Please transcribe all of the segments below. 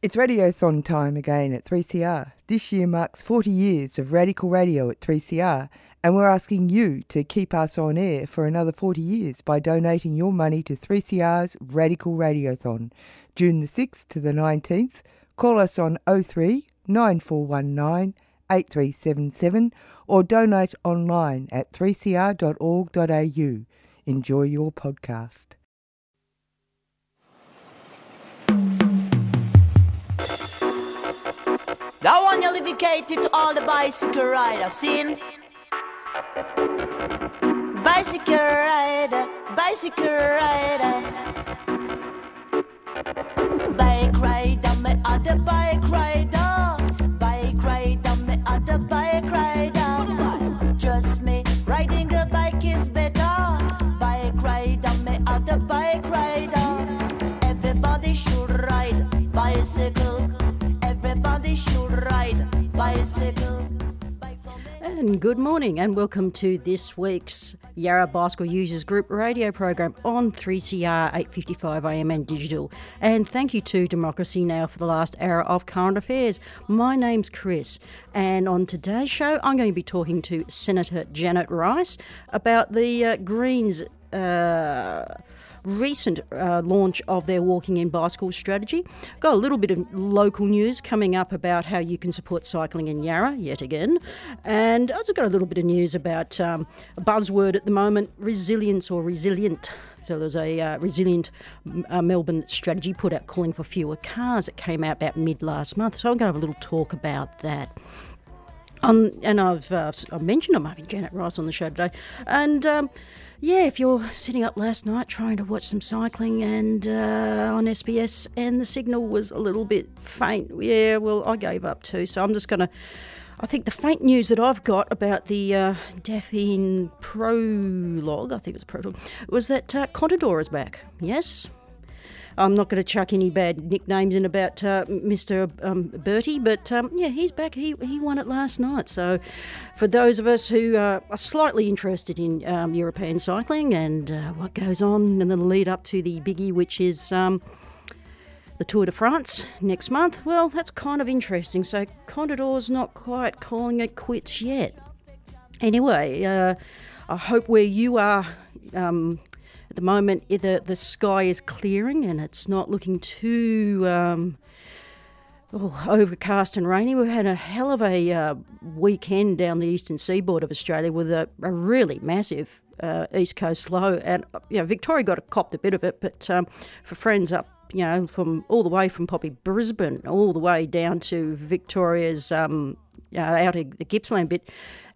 It's Radiothon time again at 3CR. This year marks 40 years of radical radio at 3CR, and we're asking you to keep us on air for another 40 years by donating your money to 3CR's Radical Radiothon. June the 6th to the 19th, call us on 03 9419 8377 or donate online at 3cr.org.au. Enjoy your podcast. That one you dedicated to all the bicycle riders, seen? Bicycle rider, bicycle rider. Bike rider, me other bike rider. Bike rider, me other bike rider. And good morning, and welcome to this week's Yarra Bicycle Users Group radio program on 3CR 855 AM and digital. And thank you to Democracy Now! for the last hour of current affairs. My name's Chris, and on today's show, I'm going to be talking to Senator Janet Rice about the uh, Greens. Uh, recent uh, launch of their walking in bicycle strategy. Got a little bit of local news coming up about how you can support cycling in Yarra yet again. And I've got a little bit of news about um, a buzzword at the moment resilience or resilient. So there's a uh, resilient uh, Melbourne strategy put out calling for fewer cars. It came out about mid last month. So I'm going to have a little talk about that. Um, and I've, uh, I've mentioned I'm having Janet Rice on the show today. And um, yeah, if you're sitting up last night trying to watch some cycling and uh, on SBS and the signal was a little bit faint, yeah, well, I gave up too. So I'm just going to. I think the faint news that I've got about the uh, Dauphine prologue, I think it was a prologue, was that uh, Contador is back. Yes, I'm not going to chuck any bad nicknames in about uh, Mr. Um, Bertie, but um, yeah, he's back. He, he won it last night. So, for those of us who uh, are slightly interested in um, European cycling and uh, what goes on in the lead up to the biggie, which is um, the Tour de France next month, well, that's kind of interesting. So, Contador's not quite calling it quits yet. Anyway, uh, I hope where you are um, at the moment, the the sky is clearing and it's not looking too um, oh, overcast and rainy. We've had a hell of a uh, weekend down the eastern seaboard of Australia with a, a really massive uh, east coast slow, and uh, you know, Victoria got a copped a bit of it, but um, for friends up. You know, from all the way from Poppy Brisbane, all the way down to Victoria's um, uh, out of the Gippsland bit,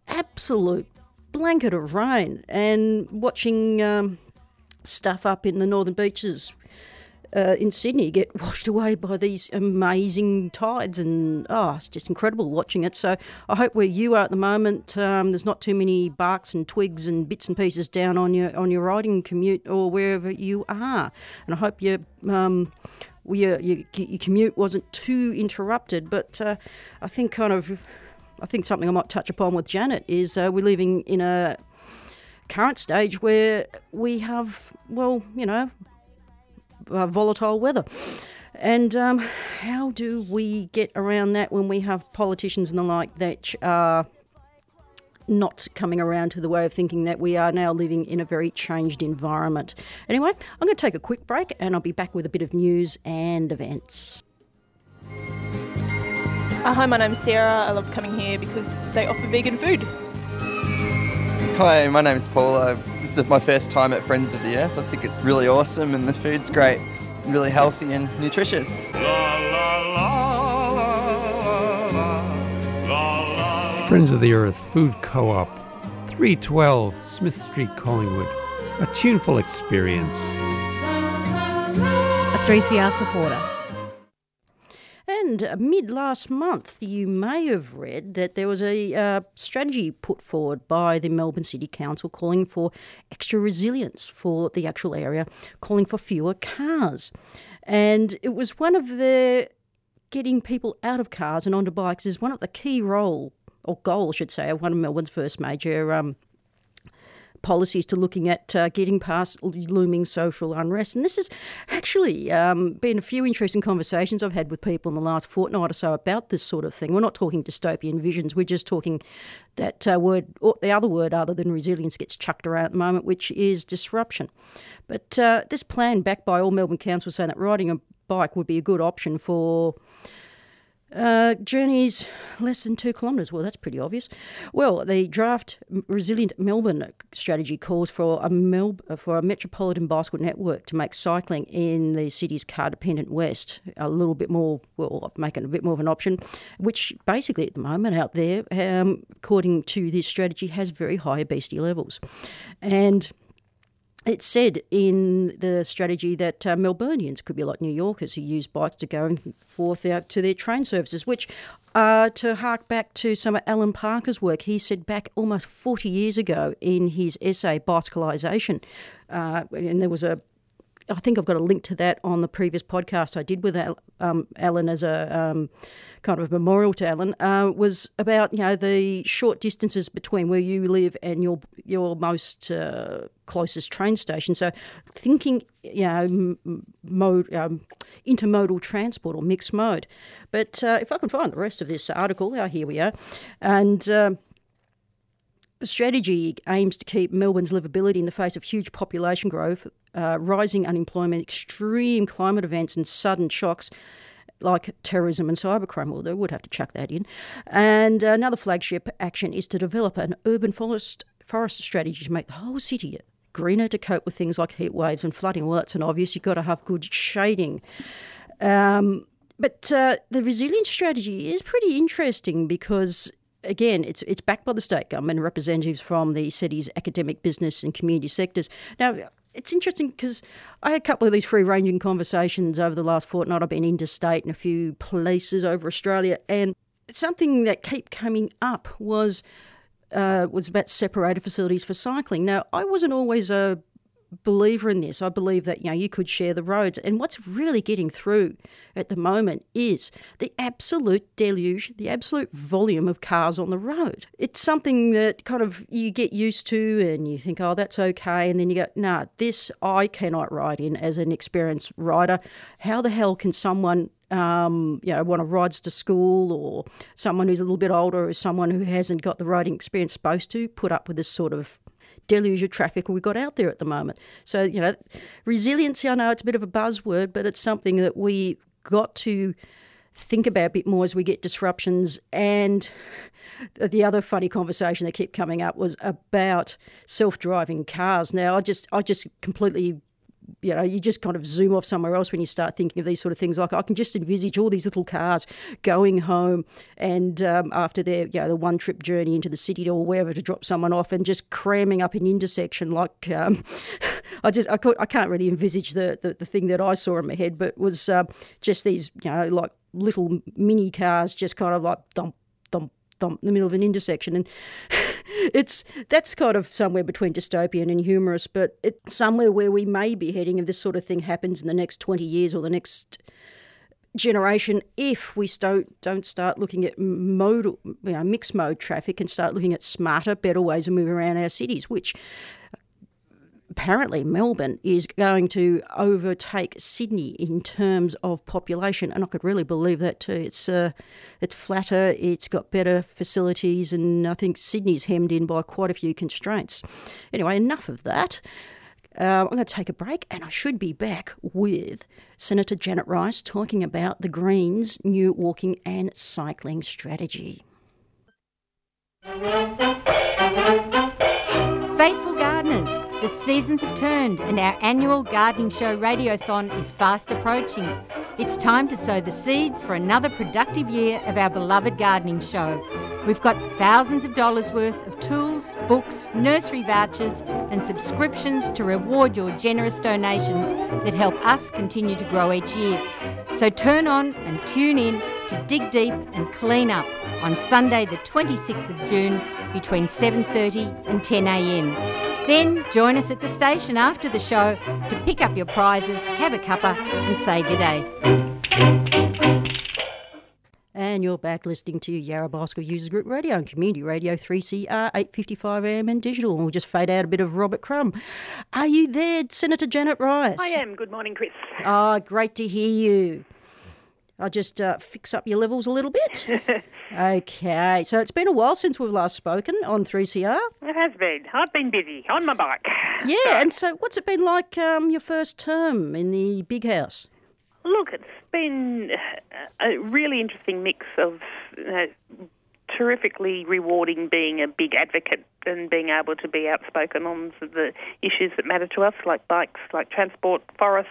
absolute blanket of rain. And watching um, stuff up in the northern beaches uh, in Sydney get washed away by these amazing tides, and oh, it's just incredible watching it. So I hope where you are at the moment, um, there's not too many barks and twigs and bits and pieces down on your on your riding commute or wherever you are, and I hope you. Um, your, your, your commute wasn't too interrupted, but uh, I think kind of, I think something I might touch upon with Janet is uh, we're living in a current stage where we have, well, you know, uh, volatile weather. And um, how do we get around that when we have politicians and the like that are not coming around to the way of thinking that we are now living in a very changed environment? Anyway, I'm going to take a quick break and I'll be back with a bit of news and events. Uh, hi, my name's Sarah. I love coming here because they offer vegan food. Hi, my name is Paula. This is my first time at Friends of the Earth. I think it's really awesome and the food's great, really healthy and nutritious. Friends of the Earth Food Co op, 312 Smith Street, Collingwood. A tuneful experience. a 3CR supporter. And mid last month, you may have read that there was a uh, strategy put forward by the Melbourne City Council calling for extra resilience for the actual area, calling for fewer cars. And it was one of the getting people out of cars and onto bikes is one of the key role or goal, I should say, of one of Melbourne's first major um, policies to looking at uh, getting past looming social unrest. And this has actually um, been a few interesting conversations I've had with people in the last fortnight or so about this sort of thing. We're not talking dystopian visions, we're just talking that uh, word, or the other word other than resilience gets chucked around at the moment, which is disruption. But uh, this plan, backed by all Melbourne councils, saying that riding a bike would be a good option for uh, journeys less than two kilometres. Well, that's pretty obvious. Well, the draft Resilient Melbourne strategy calls for a Mel- for a metropolitan bicycle network to make cycling in the city's car-dependent west a little bit more, well, make it a bit more of an option, which basically at the moment out there, um, according to this strategy, has very high obesity levels, and it said in the strategy that uh, Melburnians could be like New Yorkers who use bikes to go and forth out to their train services, which, uh, to hark back to some of Alan Parker's work, he said back almost 40 years ago in his essay, Bicyclisation, uh, and there was a I think I've got a link to that on the previous podcast I did with um, Alan as a um, kind of a memorial to Alan. Uh, was about you know the short distances between where you live and your your most uh, closest train station. So thinking you know mode um, intermodal transport or mixed mode. But uh, if I can find the rest of this article, oh, here we are, and. Um, the strategy aims to keep Melbourne's livability in the face of huge population growth, uh, rising unemployment, extreme climate events, and sudden shocks like terrorism and cybercrime. Well, they would have to chuck that in. And another flagship action is to develop an urban forest forest strategy to make the whole city greener to cope with things like heat waves and flooding. Well, that's an obvious. You've got to have good shading. Um, but uh, the resilience strategy is pretty interesting because again, it's it's backed by the state government and representatives from the city's academic, business, and community sectors. Now, it's interesting because I had a couple of these free ranging conversations over the last fortnight. I've been interstate in a few places over Australia, and something that kept coming up was uh, was about separated facilities for cycling. Now, I wasn't always a believer in this. I believe that you know you could share the roads, and what's really getting through at the moment is the absolute deluge, the absolute volume of cars on the road. It's something that kind of you get used to, and you think, oh, that's okay, and then you go, nah, this I cannot ride in as an experienced rider. How the hell can someone um, you know, one of rides to school or someone who's a little bit older or someone who hasn't got the riding experience supposed to put up with this sort of deluge of traffic we've got out there at the moment. So, you know, resiliency, I know it's a bit of a buzzword, but it's something that we got to think about a bit more as we get disruptions. And the other funny conversation that kept coming up was about self-driving cars. Now, I just, I just completely you know, you just kind of zoom off somewhere else when you start thinking of these sort of things. Like I can just envisage all these little cars going home and um, after their, you know, the one trip journey into the city or wherever to drop someone off and just cramming up an intersection. Like um, I just, I, could, I can't really envisage the, the, the, thing that I saw in my head, but was uh, just these, you know, like little mini cars just kind of like dump, dump, dump in the middle of an intersection. And it's that's kind of somewhere between dystopian and humorous, but it's somewhere where we may be heading if this sort of thing happens in the next 20 years or the next generation if we don't don't start looking at modal you know mixed mode traffic and start looking at smarter better ways of moving around our cities which apparently Melbourne is going to overtake Sydney in terms of population, and I could really believe that too. It's uh, it's flatter, it's got better facilities, and I think Sydney's hemmed in by quite a few constraints. Anyway, enough of that. Uh, I'm going to take a break, and I should be back with Senator Janet Rice talking about the Greens' new walking and cycling strategy. Faithful gardeners, the seasons have turned and our annual gardening show radiothon is fast approaching. It's time to sow the seeds for another productive year of our beloved gardening show. We've got thousands of dollars worth of tools, books, nursery vouchers, and subscriptions to reward your generous donations that help us continue to grow each year. So turn on and tune in to dig deep and clean up on Sunday the 26th of June between 7:30 and 10 a.m. Then join us at the station after the show to pick up your prizes, have a cuppa and say good day. and you're back listening to Yarra Bicycle Users Group Radio and Community Radio 3CR 855 AM and digital. And we'll just fade out a bit of Robert Crumb. Are you there, Senator Janet Rice? I am. Good morning, Chris. Ah, great to hear you. I'll just uh, fix up your levels a little bit. okay, so it's been a while since we've last spoken on 3CR. It has been. I've been busy on my bike. Yeah, and so what's it been like um, your first term in the big house? Look, it's been a really interesting mix of uh, terrifically rewarding being a big advocate and being able to be outspoken on the issues that matter to us, like bikes, like transport, forests,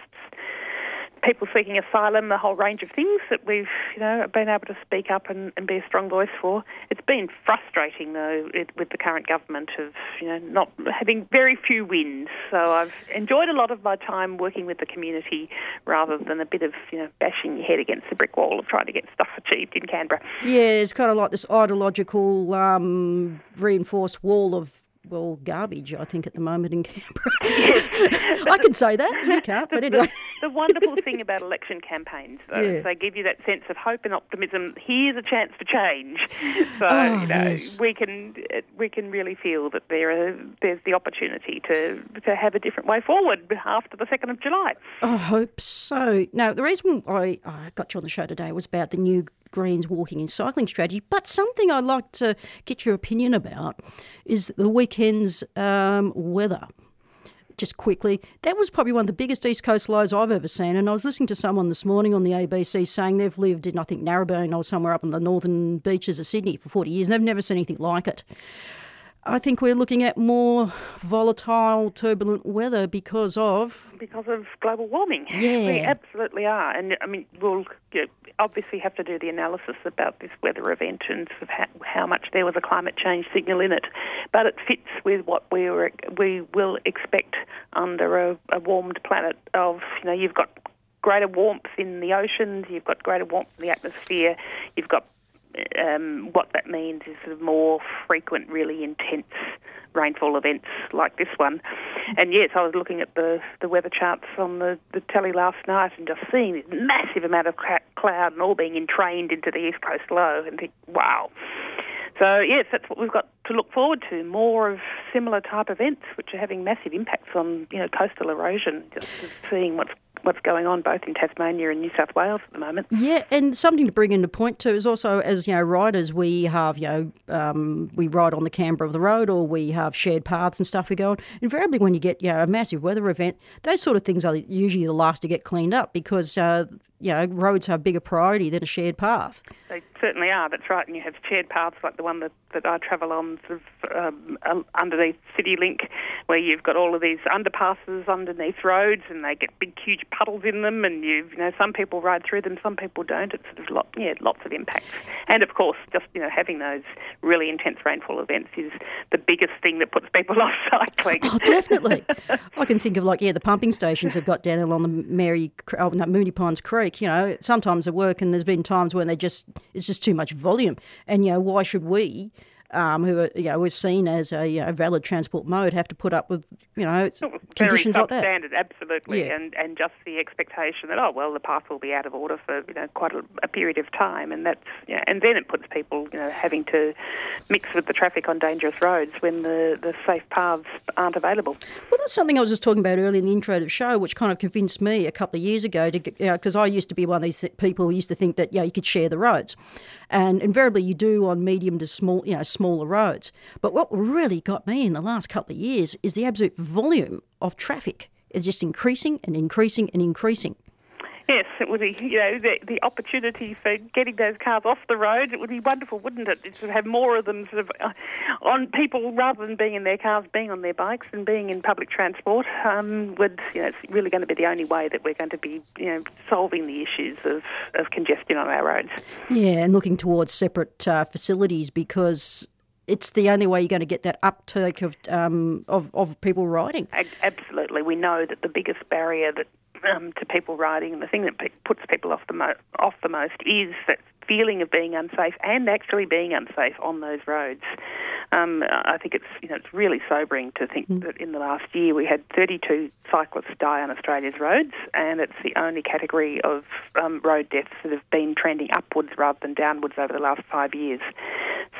people seeking asylum, the whole range of things that we've, you know, been able to speak up and, and be a strong voice for. It's been frustrating though it, with the current government of, you know, not having very few wins. So I've enjoyed a lot of my time working with the community rather than a bit of, you know, bashing your head against the brick wall of trying to get stuff achieved in Canberra. Yeah, it's kind of like this ideological um, reinforced wall of well, garbage, I think, at the moment in Canberra. I can say that. You can't, but anyway. The, wonderful thing about election campaigns, though, Yeah. is they give you that sense of hope and optimism. Here's a chance for change. So, Oh, you know, yes. we can we can really feel that there are, there's the opportunity to, to have a different way forward after the 2nd of July. I hope so. Now, the reason I, I got you on the show today was about the new Greens walking and cycling strategy, but something I'd like to get your opinion about is the weekend's um, weather. Just quickly, that was probably one of the biggest East Coast lows I've ever seen. And I was listening to someone this morning on the ABC saying they've lived in, I think, Narrabeen or somewhere up on the northern beaches of Sydney for 40 years and they've never seen anything like it. I think we're looking at more volatile, turbulent weather because of because of global warming. Yeah. We absolutely are. And I mean, we'll obviously have to do the analysis about this weather event and sort of how, how much there was a climate change signal in it. But it fits with what we were, we will expect under a, a warmed planet of, you know, you've got greater warmth in the oceans, you've got greater warmth in the atmosphere, you've got um, what that means is sort of more frequent, really intense rainfall events like this one. And yes, I was looking at the, the weather charts on the, the telly last night and just seeing this massive amount of cloud and all being entrained into the east coast low and think, wow. So yes, that's what we've got to look forward to. More of similar type events, which are having massive impacts on you know coastal erosion. Just seeing what's what's going on both in Tasmania and New South Wales at the moment. Yeah, and something to bring into point too is also as you know riders we have you know um, we ride on the Canberra of the road or we have shared paths and stuff we go on. Invariably, when you get you know, a massive weather event, those sort of things are usually the last to get cleaned up because uh, you know roads have bigger priority than a shared path. They certainly are. That's right. And you have shared paths like the one that, that I travel on, sort of um, um, underneath CityLink, where you've got all of these underpasses underneath roads, and they get big, huge puddles in them. And you, you know, some people ride through them, some people don't. It's sort of lot, yeah, lots of impacts. And of course, just you know, having those really intense rainfall events is the biggest thing that puts people off cycling. Oh, definitely. I can think of like yeah, the pumping stations have got down along the Merri, oh, no, Moonee Ponds Creek. You know, sometimes they work, and there's been times when they just it's just too much volume. And you know, why should we? Um, who are you know, we're seen as a you know, valid transport mode have to put up with you know conditions like that. substandard, absolutely, Yeah. and and just the expectation that oh well the path will be out of order for you know quite a, a period of time, and that's you know, and then it puts people you know having to mix with the traffic on dangerous roads when the the safe paths aren't available. Well, that's something I was just talking about earlier in the intro to the show, which kind of convinced me a couple of years ago to because I used to be one of these people who used to think that yeah you could share the roads, and invariably you do on medium to small you know smaller roads. But what really got me in the last couple of years is the absolute volume of traffic. It's just increasing and increasing and increasing. Yes, it would be you know the the opportunity for getting those cars off the road. It would be wonderful, wouldn't it? To have more of them sort of uh, on people rather than being in their cars, being on their bikes and being in public transport. Um, would you know it's really going to be the only way that we're going to be you know solving the issues of, of congestion on our roads. Yeah, and looking towards separate uh, facilities because it's the only way you're going to get that uptake of um, of, of people riding. Absolutely, we know that the biggest barrier that um, to people riding, and the thing that puts people off the mo- off the most, is that feeling of being unsafe and actually being unsafe on those roads. Um, I think it's you know it's really sobering to think that in the last year we had 32 cyclists die on Australia's roads, and it's the only category of um, road deaths that have been trending upwards rather than downwards over the last five years.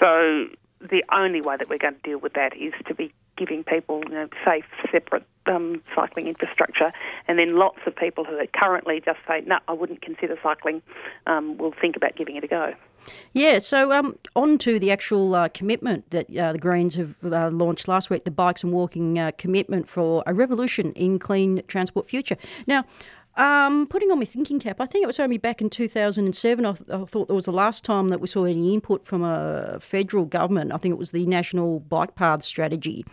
So the only way that we're going to deal with that is to be giving people you know, safe, separate um, cycling infrastructure, and then lots of people who are currently just say, "No, I wouldn't consider cycling," um, will think about giving it a go. Yeah, so um, on to the actual uh, commitment that uh, the Greens have uh, launched last week, the Bikes and Walking uh, commitment for a revolution in clean transport future. Now, um, putting on my thinking cap, I think it was only back in 2007. I, th- I thought that was the last time that we saw any input from a federal government. I think it was the National Bike Path Strategy.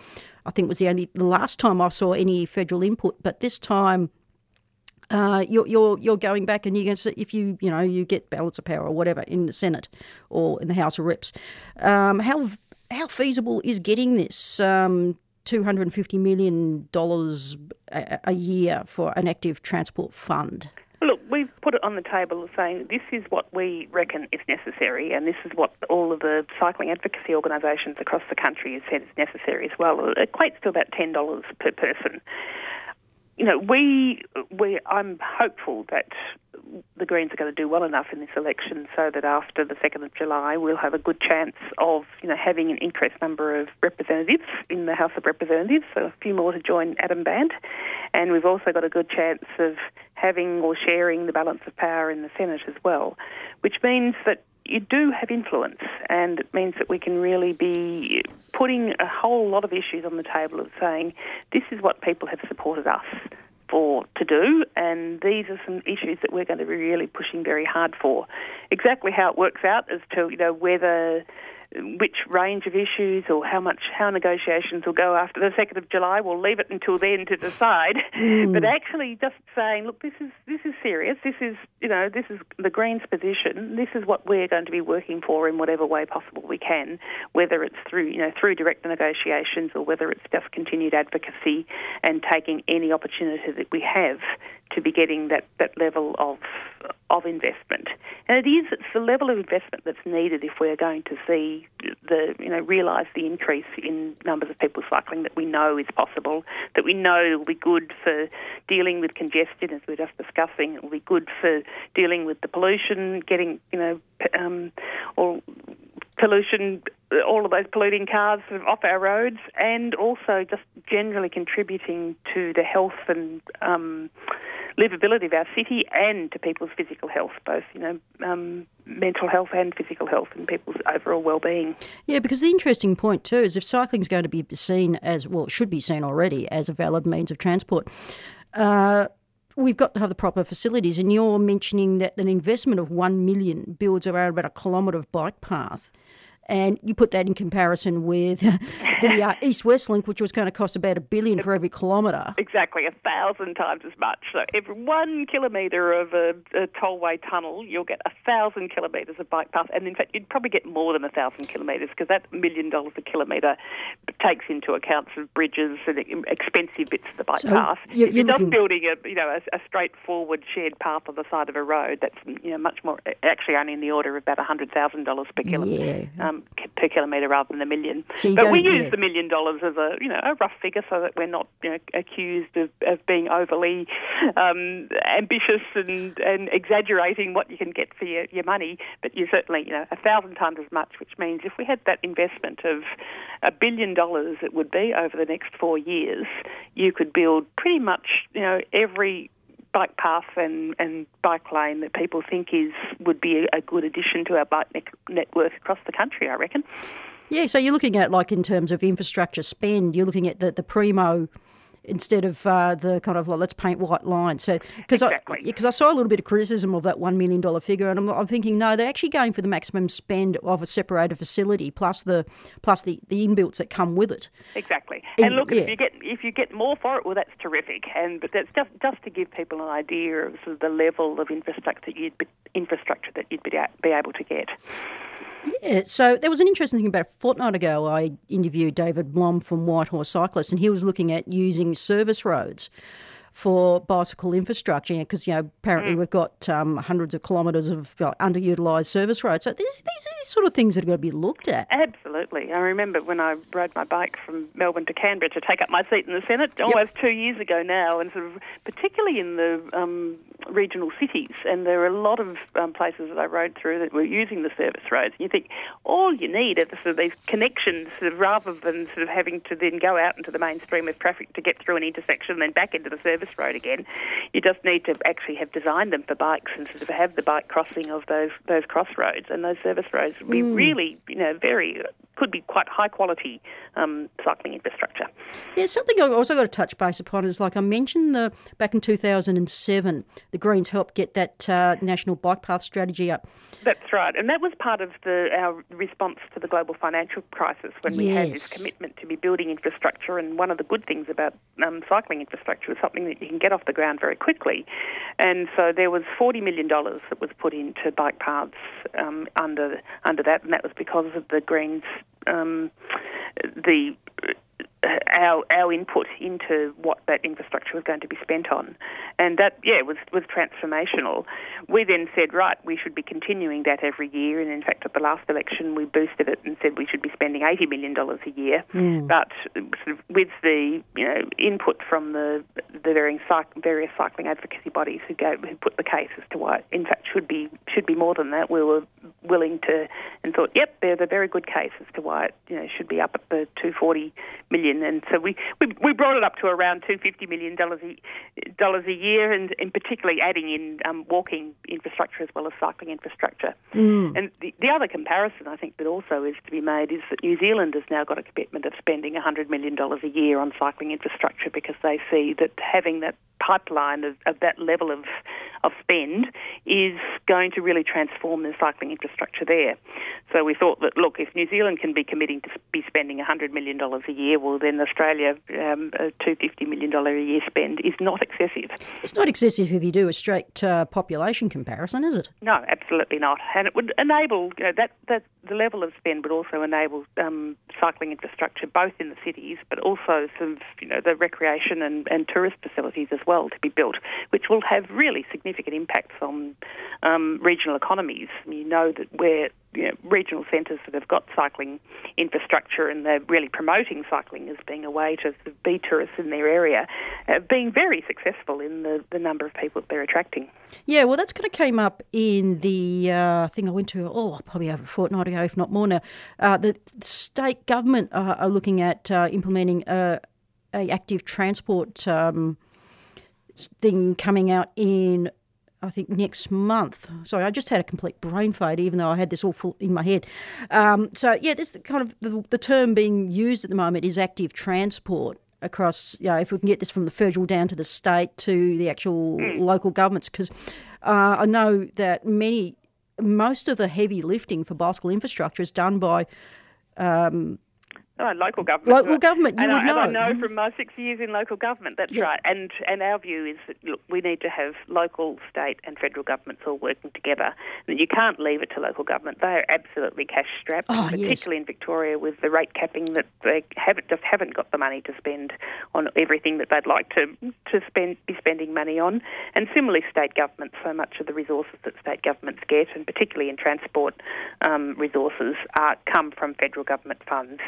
I think it was the only the last time I saw any federal input. But this time, uh, you're, you're you're going back and you're going to if you you know you get balance of power or whatever in the Senate or in the House of Reps. Um, how how feasible is getting this? Um, $250 million a, a year for an active transport fund? Look, we've put it on the table saying this is what we reckon is necessary, and this is what all of the cycling advocacy organisations across the country have said is necessary as well. It equates to about ten dollars per person. You know, we, we, I'm hopeful that the Greens are going to do well enough in this election so that after the 2nd of July we'll have a good chance of you know having an increased number of representatives in the House of Representatives, so a few more to join Adam Bandt, and we've also got a good chance of having or sharing the balance of power in the Senate as well, which means that you do have influence, and it means that we can really be putting a whole lot of issues on the table of saying this is what people have supported us for to do, and these are some issues that we're going to be really pushing very hard for. Exactly how it works out as to you know whether which range of issues or how much how negotiations will go after the second of July. We'll leave it until then to decide. Mm. But actually, just saying, look, this is this is serious. This is you know this is the Greens' position. This is what we're going to be working for in whatever way possible we can, whether it's through you know through direct negotiations or whether it's just continued advocacy and taking any opportunity that we have to be getting that, that level of of investment. And it is it's the level of investment that's needed if we're going to see the you know realise the increase in numbers of people cycling that we know is possible, that we know will be good for dealing with congestion as we are just discussing. It will be good for dealing with the pollution, getting you know um, or pollution, all of those polluting cars off our roads, and also just generally contributing to the health and um, livability of our city and to people's physical health, both you know um, mental health and physical health and people's overall well-being. Yeah, because the interesting point too is if cycling is going to be seen as well, should be seen already as a valid means of transport. Uh, we've got to have the proper facilities, and you're mentioning that an investment of one million builds around about a kilometre of bike path and you put that in comparison with the uh, East-West link, which was going to cost about a billion for every kilometre. Exactly, a thousand times as much. So every one kilometre of a, a tollway tunnel, you'll get a thousand kilometres of bike path, and in fact, you'd probably get more than a thousand kilometres because that million dollars a kilometre takes into account sort of bridges and expensive bits of the bike so path. You're, you're, just building a you know a, a, straightforward shared path on the side of a road. That's you know much more actually only in the order of about hundred thousand dollars per kilometre. Yeah. Um, per kilometre rather than a million. So but we use yeah. the million dollars as a you know a rough figure so that we're not you know accused of, of being overly um, ambitious and, and exaggerating what you can get for your, your money. But you certainly you know a thousand times as much, which means if we had that investment of a billion dollars, it would be over the next four years, you could build pretty much you know every bike path and, and bike lane that people think is would be a, good addition to our bike ne- network across the country, I reckon. Yeah, so you're looking at like in terms of infrastructure spend, you're looking at the, the primo instead of uh, the kind of like, let's paint white lines. So because exactly. I because I saw a little bit of criticism of that one million dollar figure, and I'm, I'm, thinking no, they're actually going for the maximum spend of a separated facility plus the plus the, the inbuilts that come with it. Exactly. And, and look, yeah. if you get if you get more for it, well, that's terrific. And but that's just just to give people an idea of sort of the level of infrastructure you'd be, infrastructure that you'd be, be able to get. Yeah, so there was an interesting thing about a fortnight ago. I interviewed David Blom from Whitehorse Cyclists, and he was looking at using service roads for bicycle infrastructure because you know apparently Mm. we've got um, hundreds of kilometres of uh, underutilised service roads. So these these are sort of things that are going to be looked at. Absolutely. I remember when I rode my bike from Melbourne to Canberra to take up my seat in the Senate almost two years ago now, and sort of particularly in the um, regional cities. And there are a lot of um, places that I rode through that were using the service roads. And you think all you need are the, sort of these connections, sort of, rather than sort of having to then go out into the mainstream of traffic to get through an intersection and then back into the service road again. You just need to actually have designed them for bikes and sort of have the bike crossing of those those crossroads and those service roads would be really, you know, very could be quite high quality um, cycling infrastructure. Yeah, something I've also got to touch base upon is like I mentioned the back in 2007, the Greens helped get that uh, national bike path strategy up. That's right, and that was part of the our response to the global financial crisis when we had this commitment to be building infrastructure. And one of the good things about um, cycling infrastructure is something that you can get off the ground very quickly. And so there was forty million dollars that was put into bike paths um, under under that, and that was because of the Greens um, the Uh, our our input into what that infrastructure was going to be spent on, and that yeah was was transformational. We then said right we should be continuing that every year, and in fact at the last election we boosted it and said we should be spending eighty million dollars a year. Hmm. But sort of with the you know input from the the varying cyc- various cycling advocacy bodies who go who put the case as to why in fact should be should be more than that, we were willing to and thought yep there's a very good case as to why it you know should be up at the 240 million and so we, we, we brought it up to around 250 million dollars a, dollars a year and, and particularly adding in um, walking infrastructure as well as cycling infrastructure. And the, the other comparison I think that also is to be made is that New Zealand has now got a commitment of spending 100 million dollars a year on cycling infrastructure because they see that having that pipeline of, of that level of of spend is going to really transform the cycling infrastructure there. So we thought that look, if New Zealand can be committing to be spending $100 million a year, well then Australia, um, a $250 million a year spend is not excessive. It's not excessive if you do a straight uh, population comparison, is it? No, absolutely not. And it would enable you know, that, that the level of spend would also enable um, cycling infrastructure both in the cities, but also some you know the recreation and, and tourist facilities as well to be built, which will have really significant impacts on um, regional economies. You know that where you know, regional centres that have got cycling infrastructure and they're really promoting cycling as being a way to be tourists in their area, uh, being very successful in the, the number of people that they're attracting. Yeah, well, that's kind of came up in the uh, thing I went to, oh, probably over a fortnight ago, if not more now. Uh, the state government uh, are looking at uh, implementing a, a active transport um, thing coming out in, I think, next month. Sorry, I just had a complete brain fade, even though I had this all full in my head. Um, so, yeah, this kind of the, the term being used at the moment is active transport across, you know, if we can get this from the federal down to the state to the actual local governments, because uh, I know that many, most of the heavy lifting for bicycle infrastructure is done by Oh, local government. Local government, you and would I, and know. I know from my six years in local government, that's Yeah. right. And and our view is that look, we need to have local, state, and federal governments all working together. And you can't leave it to local government; they are absolutely cash strapped, Oh, yes. particularly in Victoria with the rate capping that they haven't just haven't got the money to spend on everything that they'd like to to spend be spending money on. And similarly, state governments. So much of the resources that state governments get, and particularly in transport um, resources, are come from federal government funds.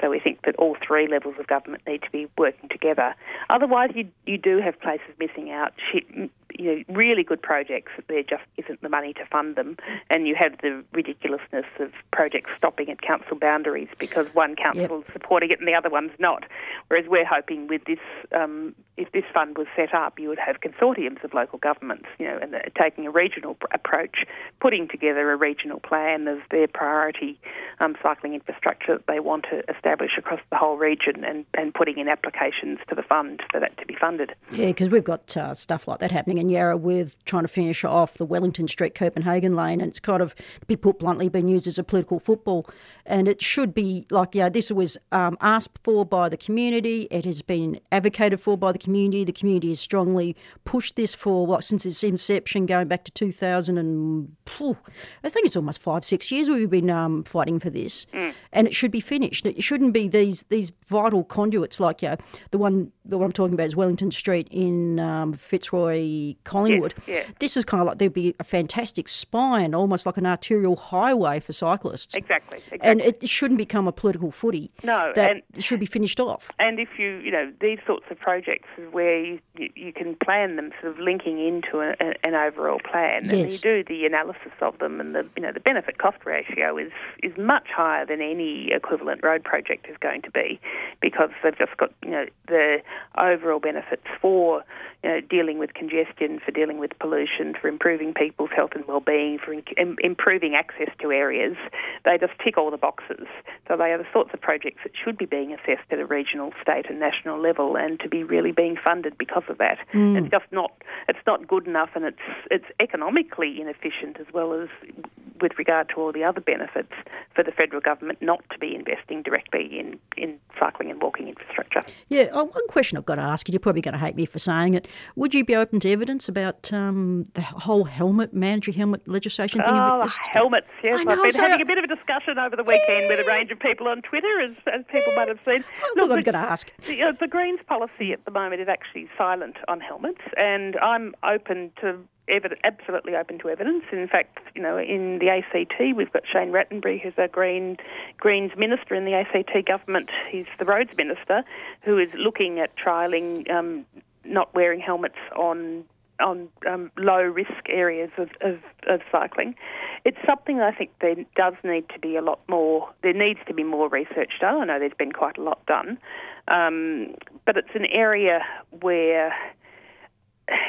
So we think that all three levels of government need to be working together. Otherwise, you you do have places missing out. You know, really good projects that there just isn't the money to fund them, and you have the ridiculousness of projects stopping at council boundaries because one council is supporting it and the other one's not. Whereas we're hoping with this, um, if this fund was set up, you would have consortiums of local governments, you know, and taking a regional pr- approach, putting together a regional plan of their priority um, cycling infrastructure that they want to establish across the whole region, and, and putting in applications to the fund for that to be funded. Yeah, because we've got uh, stuff like that happening in Yarra with trying to finish off the Wellington Street Copenhagen lane, and it's kind of, to be put bluntly, been used as a political football. And it should be like, yeah, this was um, asked for by the community. It has been advocated for by the community. The community has strongly pushed this for what since its inception, going back to 2000 and phew, I think it's almost five, six years we've been um, fighting for this, and it should be finished. It shouldn't be these these vital conduits like yeah, the one what I'm talking about is Wellington Street in um, Fitzroy, Collingwood. yeah. This is kind of like there'd be a fantastic spine, almost like an arterial highway for cyclists. Exactly. exactly. And it shouldn't become a political footy. No, that and- should be finished off. And if you, you know, these sorts of projects is where you, you, can plan them sort of linking into a, a, an overall plan, and you do the analysis of them, and the you know the benefit cost ratio is is much higher than any equivalent road project is going to be, because they've just got you know the overall benefits for you know dealing with congestion, for dealing with pollution, for improving people's health and well-being, for in, improving access to areas. They just tick all the boxes. So they are the sorts of projects that should be being assessed at a regional, state, and national level, and to be really being funded because of that. Hmm. It's just not it's not good enough, and it's it's economically inefficient as well as with regard to all the other benefits for the federal government not to be investing directly in in cycling and walking infrastructure. Yeah, oh, one question I've got to ask you. You're probably going to hate me for saying it. Would you be open to evidence about um, the whole helmet, mandatory helmet legislation thing? Oh, helmets, yes. I I've know, been so- having a bit of a discussion over the weekend with a range of people on Twitter, as, as people might have seen. I Look, I'm going to ask. The, the Greens policy at the moment is actually silent on helmets, and I'm open to absolutely open to evidence. In fact, you know, in the ACT, we've got Shane Rattenbury, who's a Green Greens minister in the ACT government. He's the roads minister, who is looking at trialling um, not wearing helmets on on um, low risk areas of, of, of cycling. It's something I think there does need to be a lot more, there needs to be more research done. I know there's been quite a lot done, um, but it's an area where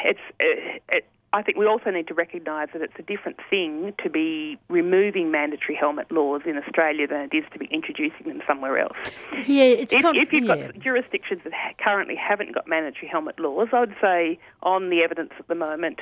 it's, it, I think we also need to recognise that it's a different thing to be removing mandatory helmet laws in Australia than it is to be introducing them somewhere else. Yeah, it's If, kind if you've yeah. got jurisdictions that ha- currently haven't got mandatory helmet laws, I would say on the evidence at the moment,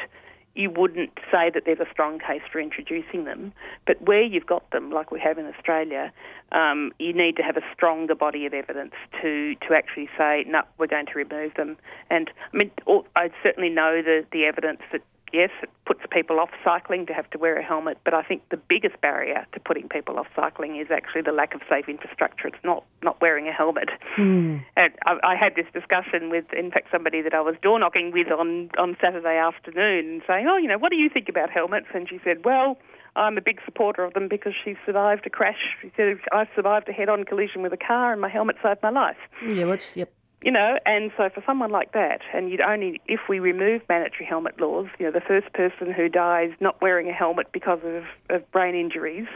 you wouldn't say that there's a strong case for introducing them. But where you've got them, like we have in Australia, um, you need to have a stronger body of evidence to, to actually say, no, we're going to remove them. And I mean, I certainly know the, the evidence that yes, it puts people off cycling to have to wear a helmet, but I think the biggest barrier to putting people off cycling is actually the lack of safe infrastructure. It's not, not wearing a helmet. Hmm. And I, I had this discussion with, in fact, somebody that I was door knocking with on, on Saturday afternoon and saying, oh, you know, what do you think about helmets? And she said, well, I'm a big supporter of them because she survived a crash. She said, I survived a head on collision with a car and my helmet saved my life Yeah, it's, yep. You know, and so for someone like that, and you'd only, if we remove mandatory helmet laws, you know, the first person who dies not wearing a helmet because of, of brain injuries,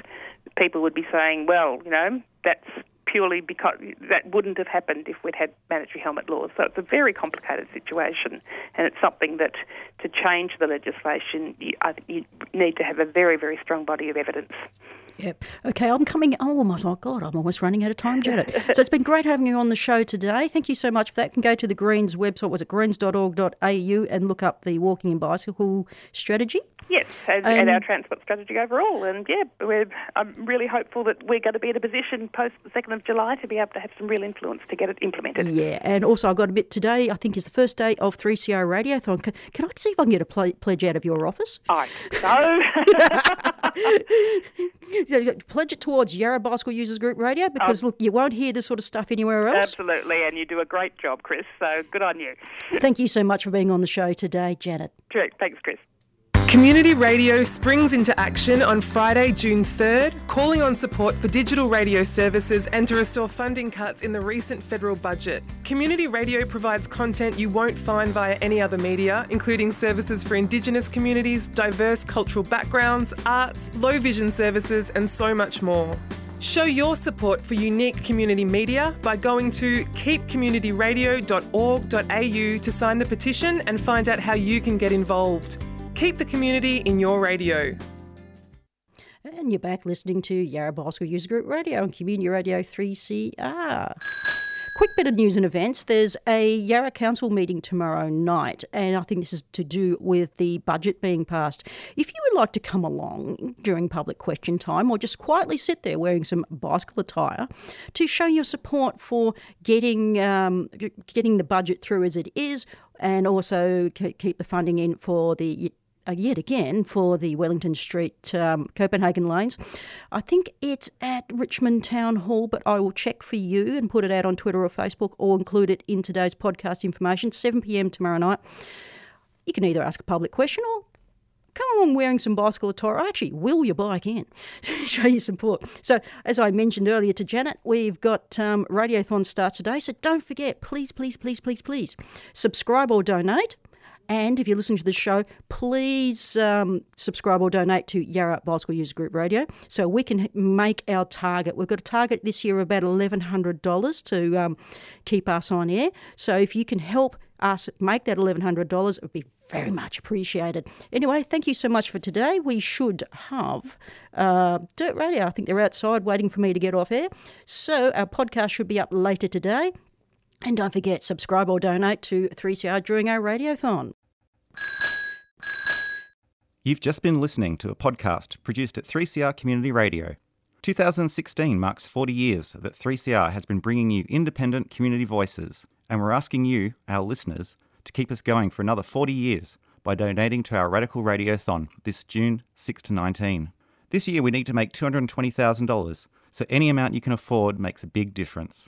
people would be saying, well, you know, that's purely because that wouldn't have happened if we'd had mandatory helmet laws. So it's a very complicated situation, and it's something that to change the legislation, you, I, you need to have a very, very strong body of evidence. Yep. Okay, I'm coming. Oh my oh God, I'm almost running out of time, Janet. so it's been great having you on the show today. Thank you so much for that. You can go to the Greens website, was it greens.org.au, and look up the walking and bicycle strategy. Yes, and, Um, and our transport strategy overall. And yeah, we're, I'm really hopeful that we're going to be in a position post the 2nd of July to be able to have some real influence to get it implemented. Yeah, and also I've got a bit today, I think is the first day of 3CR Radiothon. Can, can I see if I can get a ple- pledge out of your office? I so So, Pledge it towards Yarra Bicycle Users Group Radio because, look, you won't hear this sort of stuff anywhere else. absolutely, and you do a great job, Chris. So good on you. Thank you so much for being on the show today, Janet. True. Thanks, Chris. Community Radio springs into action on Friday, June 3rd, calling on support for digital radio services and to restore funding cuts in the recent federal budget. Community Radio provides content you won't find via any other media, including services for Indigenous communities, diverse cultural backgrounds, arts, low vision services, and so much more. Show your support for unique community media by going to keepcommunityradio.org.au to sign the petition and find out how you can get involved. Keep the community in your radio. And you're back listening to Yarra User Group Radio on Community Radio 3CR. Quick bit of news and events. There's a Yarra Council meeting tomorrow night, and I think this is to do with the budget being passed. If you would like to come along during public question time or just quietly sit there wearing some bicycle attire to show your support for getting, um, getting the budget through as it is and also keep the funding in for the yet again for the Wellington Street um, Copenhagen lanes. I think it's at Richmond Town Hall, but I will check for you and put it out on Twitter or Facebook or include it in today's podcast information. 7 pm tomorrow night. You can either ask a public question or come along wearing some bicycle attire. I actually, wheel your bike in to show you support. So, as I mentioned earlier to Janet, we've got um, Radiothon starts today. So don't forget, please, please, please, please, please subscribe or donate. And if you're listening to the show, please um, subscribe or donate to Yarra Bicycle User Group Radio so we can make our target. We've got a target this year of about $1,100 to um, keep us on air. So if you can help us make that $1,100, it would be very much appreciated. Anyway, thank you so much for today. We should have uh, Dirt Radio. I think they're outside waiting for me to get off air. So our podcast should be up later today. And don't forget, subscribe or donate to 3CR during our radiothon. You've just been listening to a podcast produced at 3CR Community Radio. 2016 marks 40 years that 3CR has been bringing you independent community voices, and we're asking you, our listeners, to keep us going for another 40 years by donating to our Radical Radiothon this June 6 to 19. This year we need to make $220,000, so any amount you can afford makes a big difference.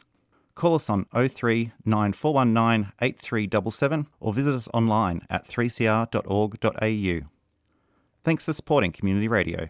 Call us on 03 9419 8377 or visit us online at 3cr.org.au. Thanks for supporting Community Radio.